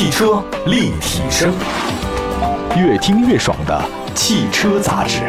汽车立体声，越听越爽的汽车杂志。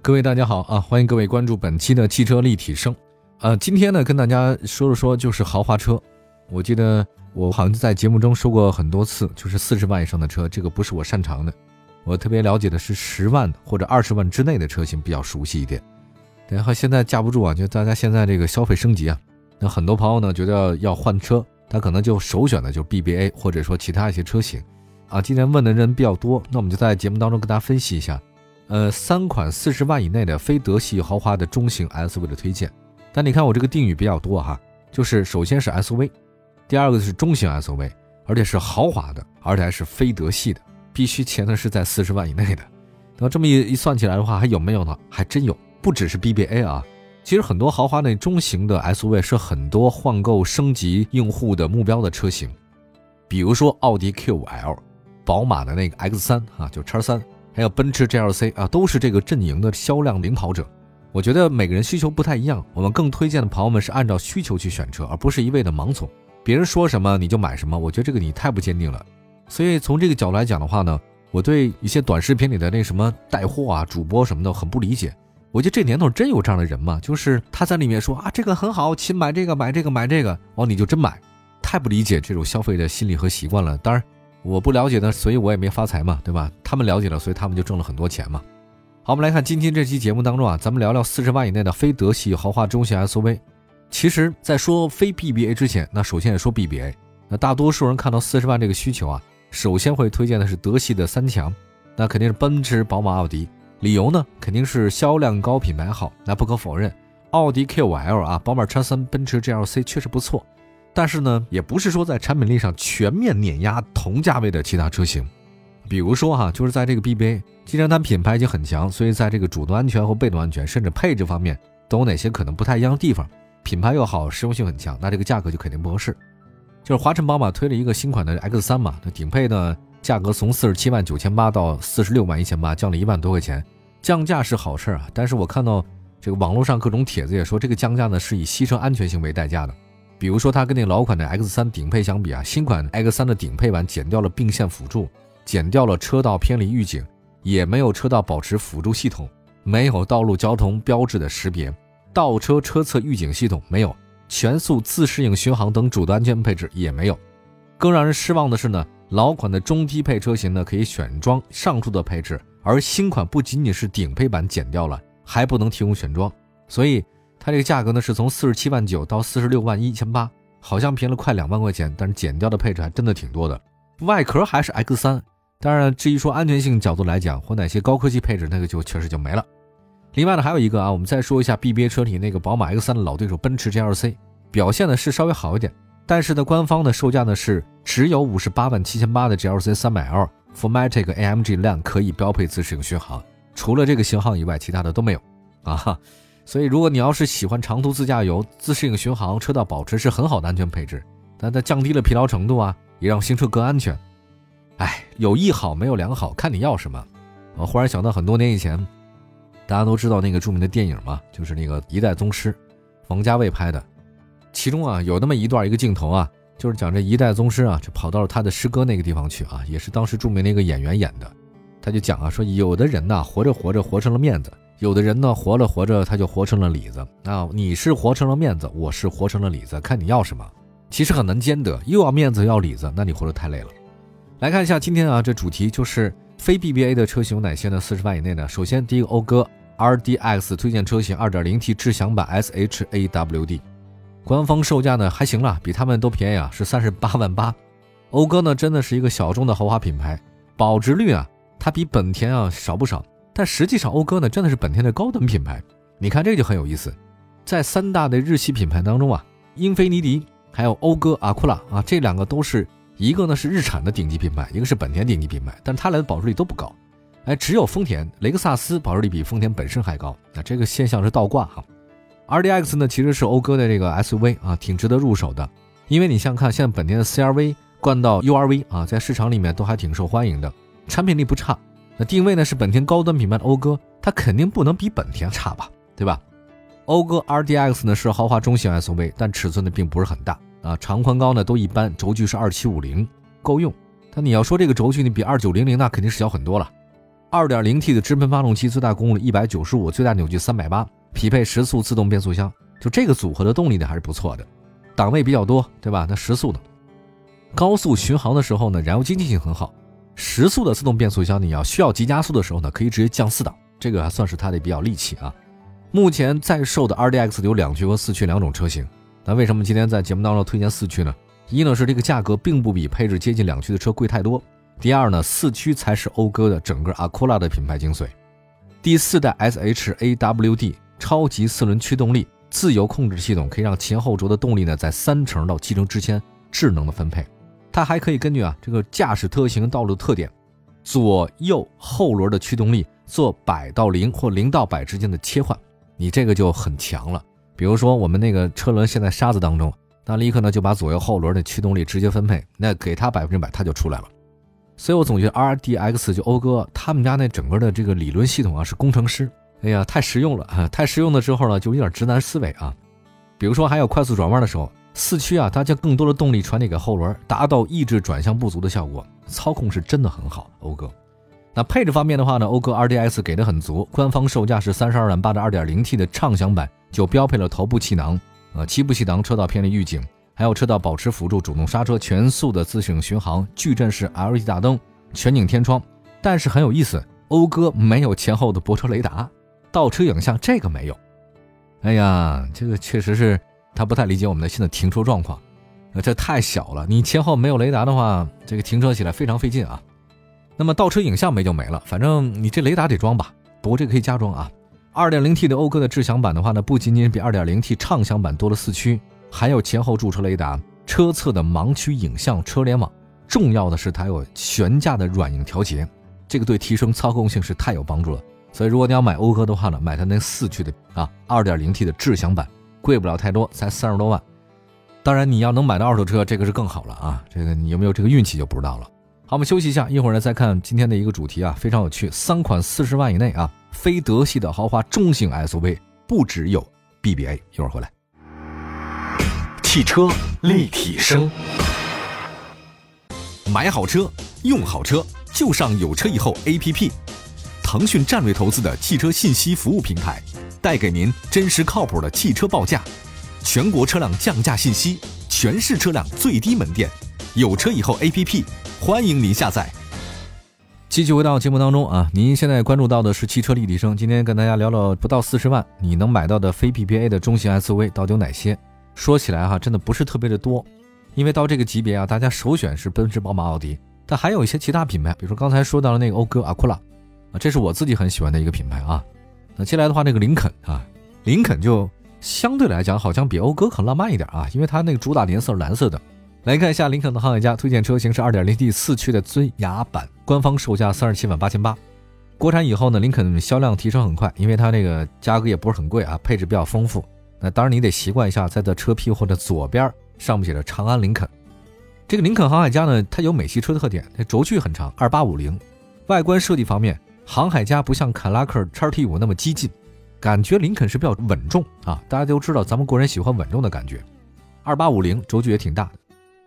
各位大家好啊，欢迎各位关注本期的汽车立体声。呃，今天呢跟大家说了说就是豪华车。我记得我好像在节目中说过很多次，就是四十万以上的车，这个不是我擅长的。我特别了解的是十万或者二十万之内的车型比较熟悉一点。然后现在架不住啊，就大家现在这个消费升级啊，那很多朋友呢觉得要换车，他可能就首选的就是 BBA 或者说其他一些车型啊。今天问的人比较多，那我们就在节目当中跟大家分析一下，呃，三款四十万以内的非德系豪华的中型 SUV 的推荐。但你看我这个定语比较多哈，就是首先是 SUV，第二个是中型 SUV，而且是豪华的，而且还是非德系的，必须前提是在四十万以内的。那这么一一算起来的话，还有没有呢？还真有。不只是 BBA 啊，其实很多豪华那中型的 SUV 是很多换购升级用户的目标的车型，比如说奥迪 Q5L、宝马的那个 X3 啊，就叉三，还有奔驰 GLC 啊，都是这个阵营的销量领跑者。我觉得每个人需求不太一样，我们更推荐的朋友们是按照需求去选车，而不是一味的盲从，别人说什么你就买什么。我觉得这个你太不坚定了。所以从这个角度来讲的话呢，我对一些短视频里的那什么带货啊、主播什么的很不理解。我觉得这年头真有这样的人吗？就是他在里面说啊，这个很好，亲买这个买这个买这个，哦，你就真买，太不理解这种消费的心理和习惯了。当然我不了解呢，所以我也没发财嘛，对吧？他们了解了，所以他们就挣了很多钱嘛。好，我们来看今天这期节目当中啊，咱们聊聊四十万以内的非德系豪华中型 SUV。其实，在说非 BBA 之前，那首先也说 BBA。那大多数人看到四十万这个需求啊，首先会推荐的是德系的三强，那肯定是奔驰、宝马、奥迪。理由呢，肯定是销量高、品牌好。那不可否认，奥迪 Q5L 啊，宝马 X3、奔驰 GLC 确实不错。但是呢，也不是说在产品力上全面碾压同价位的其他车型。比如说哈，就是在这个 BBA，既然它品牌已经很强，所以在这个主动安全和被动安全，甚至配置方面都有哪些可能不太一样的地方。品牌又好，实用性很强，那这个价格就肯定不合适。就是华晨宝马推了一个新款的 X3 嘛，那顶配呢，价格从四十七万九千八到四十六万一千八，降了一万多块钱。降价是好事啊，但是我看到这个网络上各种帖子也说，这个降价呢是以牺牲安全性为代价的。比如说，它跟那老款的 X3 顶配相比啊，新款 X3 的顶配版减掉了并线辅助，减掉了车道偏离预警，也没有车道保持辅助系统，没有道路交通标志的识别，倒车车侧预警系统没有，全速自适应巡航等主动安全配置也没有。更让人失望的是呢，老款的中低配车型呢可以选装上述的配置。而新款不仅仅是顶配版减掉了，还不能提供选装，所以它这个价格呢是从四十七万九到四十六万一千八，好像便宜了快两万块钱，但是减掉的配置还真的挺多的。外壳还是 X 三，当然至于说安全性角度来讲或哪些高科技配置，那个就确实就没了。另外呢还有一个啊，我们再说一下 BBA 车体那个宝马 X 三的老对手奔驰 GLC，表现的是稍微好一点，但是呢官方的售价呢是只有五十八万七千八的 GLC 三百 lfmatic AMG LAN 可以标配自适应巡航，除了这个型号以外，其他的都没有啊。所以，如果你要是喜欢长途自驾游，自适应巡航、车道保持是很好的安全配置，但它降低了疲劳程度啊，也让新车更安全。哎，有一好没有两好，看你要什么。我忽然想到很多年以前，大家都知道那个著名的电影嘛，就是那个《一代宗师》，王家卫拍的，其中啊有那么一段一个镜头啊。就是讲这一代宗师啊，就跑到了他的师哥那个地方去啊，也是当时著名的一个演员演的。他就讲啊，说有的人呐，活着活着活成了面子；有的人呢，活着活着他就活成了里子。啊，你是活成了面子，我是活成了里子，看你要什么。其实很难兼得，又要面子要里子，那你活得太累了。来看一下今天啊，这主题就是非 BBA 的车型有哪些呢？四十万以内的，首先第一个讴歌 RDX 推荐车型，2.0T 智享版 SHAWD。官方售价呢还行了，比他们都便宜啊，是三十八万八。讴歌呢真的是一个小众的豪华品牌，保值率啊它比本田啊少不少，但实际上讴歌呢真的是本田的高等品牌。你看这就很有意思，在三大的日系品牌当中啊，英菲尼迪还有讴歌、阿库拉啊这两个都是一个呢是日产的顶级品牌，一个是本田顶级品牌，但是它俩的保值率都不高。哎，只有丰田雷克萨斯保值率比丰田本身还高，那这个现象是倒挂哈。RDX 呢，其实是讴歌的这个 S U V 啊，挺值得入手的。因为你像看，现在本田的 C R V 冠道 U R V 啊，在市场里面都还挺受欢迎的，产品力不差。那定位呢是本田高端品牌的讴歌，它肯定不能比本田差吧，对吧？讴歌 R D X 呢是豪华中型 S U V，但尺寸呢并不是很大，啊，长宽高呢都一般，轴距是二七五零，够用。但你要说这个轴距，你比二九零零那肯定是小很多了。二点零 T 的直喷发动机，最大功率一百九十五，最大扭矩三百八，匹配十速自动变速箱，就这个组合的动力呢还是不错的，档位比较多，对吧？那十速的，高速巡航的时候呢，燃油经济性很好。十速的自动变速箱，你要需要急加速的时候呢，可以直接降四档，这个还算是它的比较利器啊。目前在售的 RDX 有两驱和四驱两种车型，那为什么今天在节目当中推荐四驱呢？一呢是这个价格并不比配置接近两驱的车贵太多，第二呢四驱才是讴歌的整个阿库拉的品牌精髓。第四代 SHAWD 超级四轮驱动力自由控制系统可以让前后轴的动力呢在三成到七成之间智能的分配，它还可以根据啊这个驾驶特性、道路特点，左右后轮的驱动力做百到零或零到百之间的切换，你这个就很强了。比如说我们那个车轮陷在沙子当中。那立刻呢就把左右后轮的驱动力直接分配，那给它百分之百，它就出来了。所以我总觉得 R D X 就讴歌他们家那整个的这个理论系统啊是工程师，哎呀太实用了啊！太实用了之后呢就有点直男思维啊。比如说还有快速转弯的时候，四驱啊它将更多的动力传递给后轮，达到抑制转向不足的效果，操控是真的很好。讴歌，那配置方面的话呢，讴歌 R D X 给的很足，官方售价是三十二万八的二点零 T 的畅享版，就标配了头部气囊。呃，七部气囊、车道偏离预警，还有车道保持辅助、主动刹车、全速的自适应巡航、矩阵式 LED 大灯、全景天窗。但是很有意思，讴歌没有前后的泊车雷达、倒车影像，这个没有。哎呀，这个确实是他不太理解我们的现在停车状况。呃，这太小了，你前后没有雷达的话，这个停车起来非常费劲啊。那么倒车影像没就没了，反正你这雷达得装吧。不过这个可以加装啊。2.0T 的讴歌的智享版的话呢，不仅仅比 2.0T 畅享版多了四驱，还有前后驻车雷达、车侧的盲区影像、车联网。重要的是它有悬架的软硬调节，这个对提升操控性是太有帮助了。所以如果你要买讴歌的话呢，买它那四驱的啊二点零 T 的智享版，贵不了太多，才三十多万。当然你要能买到二手车，这个是更好了啊。这个你有没有这个运气就不知道了。好，我们休息一下，一会儿呢再看今天的一个主题啊，非常有趣，三款四十万以内啊。非德系的豪华中型 SUV 不只有 BBA，一会儿回来。汽车立体声，买好车，用好车，就上有车以后 APP。腾讯战略投资的汽车信息服务平台，带给您真实靠谱的汽车报价，全国车辆降价信息，全市车辆最低门店。有车以后 APP，欢迎您下载。继续回到节目当中啊，您现在关注到的是汽车立体声。今天跟大家聊聊不到四十万你能买到的非 BBA 的中型 SUV 到底有哪些？说起来哈，真的不是特别的多，因为到这个级别啊，大家首选是奔驰、宝马、奥迪，但还有一些其他品牌，比如说刚才说到的那个讴歌、阿库拉这是我自己很喜欢的一个品牌啊。那接下来的话，那个林肯啊，林肯就相对来讲好像比讴歌可浪漫一点啊，因为它那个主打颜色是蓝色的。来看一下林肯的航海家推荐车型是 2.0T 四驱的尊雅版，官方售价三十七万八千八。国产以后呢，林肯销量提升很快，因为它那个价格也不是很贵啊，配置比较丰富。那当然你得习惯一下，在的车屁或者左边上面写着长安林肯。这个林肯航海家呢，它有美系车的特点，它轴距很长，二八五零。外观设计方面，航海家不像凯拉克叉 T 五那么激进，感觉林肯是比较稳重啊。大家都知道，咱们国人喜欢稳重的感觉。二八五零轴距也挺大的。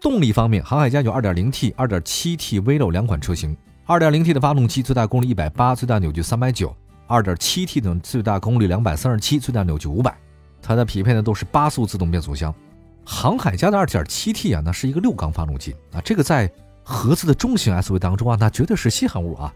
动力方面，航海家有 2.0T、2.7T V 六两款车型。2.0T 的发动机最大功率180，最大扭矩 390；2.7T 的最大功率237，最大扭矩500。它的匹配呢都是八速自动变速箱。航海家的 2.7T 啊，那是一个六缸发动机啊，这个在合资的中型 SUV 当中啊，那绝对是稀罕物啊。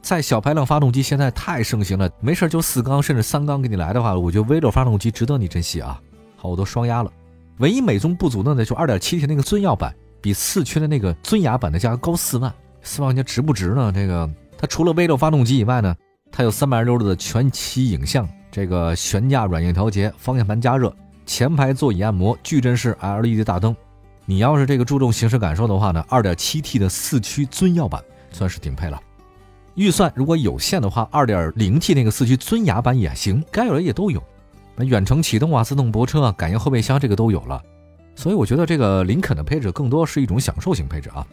在小排量发动机现在太盛行了，没事就四缸甚至三缸给你来的话，我觉得 V 六发动机值得你珍惜啊。好，我都双压了。唯一美中不足的呢，就 2.7T 那个尊耀版比四驱的那个尊雅版的价格高四万，四万块钱值不值呢？这个它除了 V6 发动机以外呢，它有360度的全息影像，这个悬架软硬调节，方向盘加热，前排座椅按摩，矩阵式 LED 大灯。你要是这个注重行驶感受的话呢，2.7T 的四驱尊耀版算是顶配了。预算如果有限的话，2.0T 那个四驱尊雅版也行，该有的也都有。那远程启动啊，自动泊车啊、感应后备箱这个都有了，所以我觉得这个林肯的配置更多是一种享受型配置啊。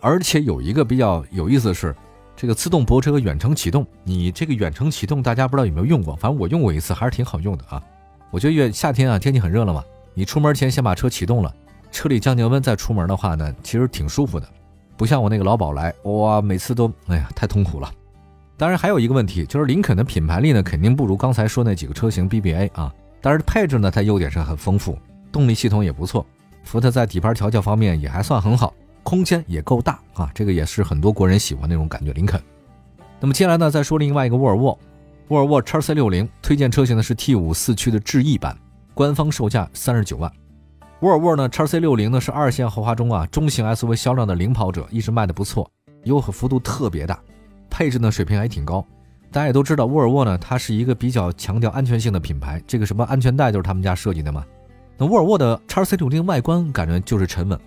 而且有一个比较有意思的是，这个自动泊车和远程启动，你这个远程启动大家不知道有没有用过？反正我用过一次，还是挺好用的啊。我觉得越夏天啊，天气很热了嘛，你出门前先把车启动了，车里降降温再出门的话呢，其实挺舒服的，不像我那个老宝来，哇，每次都哎呀太痛苦了。当然还有一个问题，就是林肯的品牌力呢，肯定不如刚才说那几个车型 BBA 啊。但是配置呢，它优点是很丰富，动力系统也不错，福特在底盘调教方面也还算很好，空间也够大啊，这个也是很多国人喜欢那种感觉。林肯。那么接下来呢，再说另外一个沃尔沃，沃尔沃 x C 六零推荐车型呢是 T 五四驱的智逸版，官方售价三十九万。沃尔沃呢 x C 六零呢是二线豪华中啊中型 SUV 销量的领跑者，一直卖的不错，优惠幅度特别大，配置呢水平还挺高。大家也都知道，沃尔沃呢，它是一个比较强调安全性的品牌。这个什么安全带就是他们家设计的嘛。那沃尔沃的 x C 六零外观感觉就是沉稳。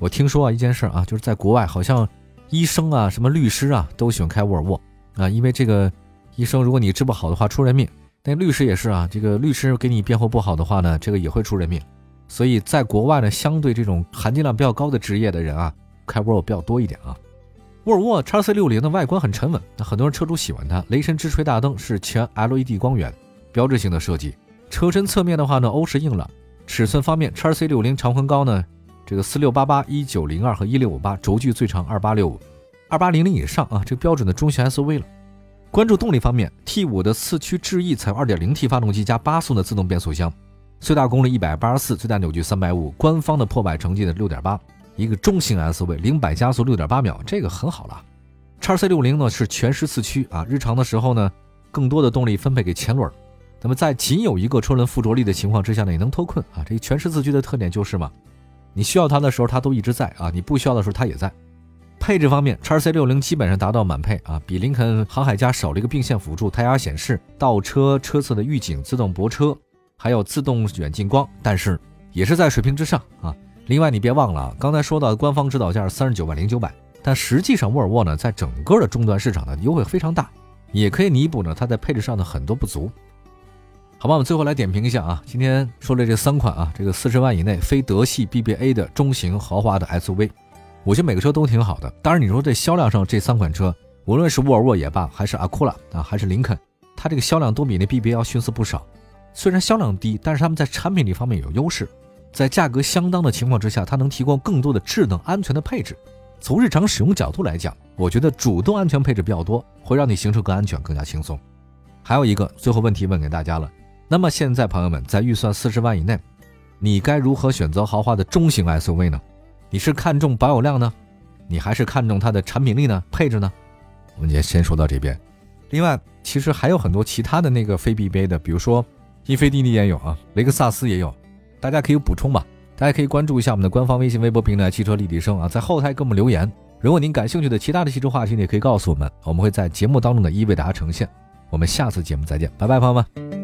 我听说啊，一件事啊，就是在国外好像医生啊、什么律师啊都喜欢开沃尔沃啊，因为这个医生如果你治不好的话出人命，那律师也是啊，这个律师给你辩护不好的话呢，这个也会出人命。所以在国外呢，相对这种含金量比较高的职业的人啊，开沃尔沃比较多一点啊。沃尔沃 x C 六零的外观很沉稳，那很多人车主喜欢它。雷神之锤大灯是全 LED 光源，标志性的设计。车身侧面的话呢，欧式硬朗。尺寸方面，x C 六零长宽高呢，这个四六八八、一九零二和一六五八，轴距最长二八六五、二八零零以上啊，这标准的中型 SUV 了。关注动力方面，T 五的四驱智逸采用二点零 T 发动机加八速的自动变速箱，最大功率一百八十四，最大扭矩三百五，官方的破百成绩的六点八。一个中型 SUV，零百加速六点八秒，这个很好了。叉 C 六零呢是全时四驱啊，日常的时候呢，更多的动力分配给前轮。那么在仅有一个车轮附着力的情况之下呢，也能脱困啊。这全时四驱的特点就是嘛，你需要它的时候它都一直在啊，你不需要的时候它也在。配置方面，叉 C 六零基本上达到满配啊，比林肯航海家少了一个并线辅助、胎压显示、倒车车侧的预警、自动泊车，还有自动远近光，但是也是在水平之上啊。另外，你别忘了，刚才说到官方指导价是三十九万零九百，但实际上沃尔沃呢，在整个的终端市场的优惠非常大，也可以弥补呢它在配置上的很多不足。好吧，我们最后来点评一下啊，今天说的这三款啊，这个四十万以内非德系 BBA 的中型豪华的 SUV，我觉得每个车都挺好的。当然，你说这销量上这三款车，无论是沃尔沃也罢，还是阿库拉啊，还是林肯，它这个销量都比那 BBA 要逊色不少。虽然销量低，但是他们在产品力方面有优势。在价格相当的情况之下，它能提供更多的智能安全的配置。从日常使用角度来讲，我觉得主动安全配置比较多，会让你行车更安全、更加轻松。还有一个最后问题问给大家了：那么现在朋友们在预算四十万以内，你该如何选择豪华的中型 SUV 呢？你是看重保有量呢，你还是看重它的产品力呢、配置呢？我们先先说到这边。另外，其实还有很多其他的那个非 BBA 的，比如说英菲尼迪也有啊，雷克萨斯也有。大家可以补充吧，大家可以关注一下我们的官方微信、微博平台“汽车立体声”啊，在后台给我们留言。如果您感兴趣的其他的汽车话题，也可以告诉我们，我们会在节目当中的一为大家呈现。我们下次节目再见，拜拜，朋友们。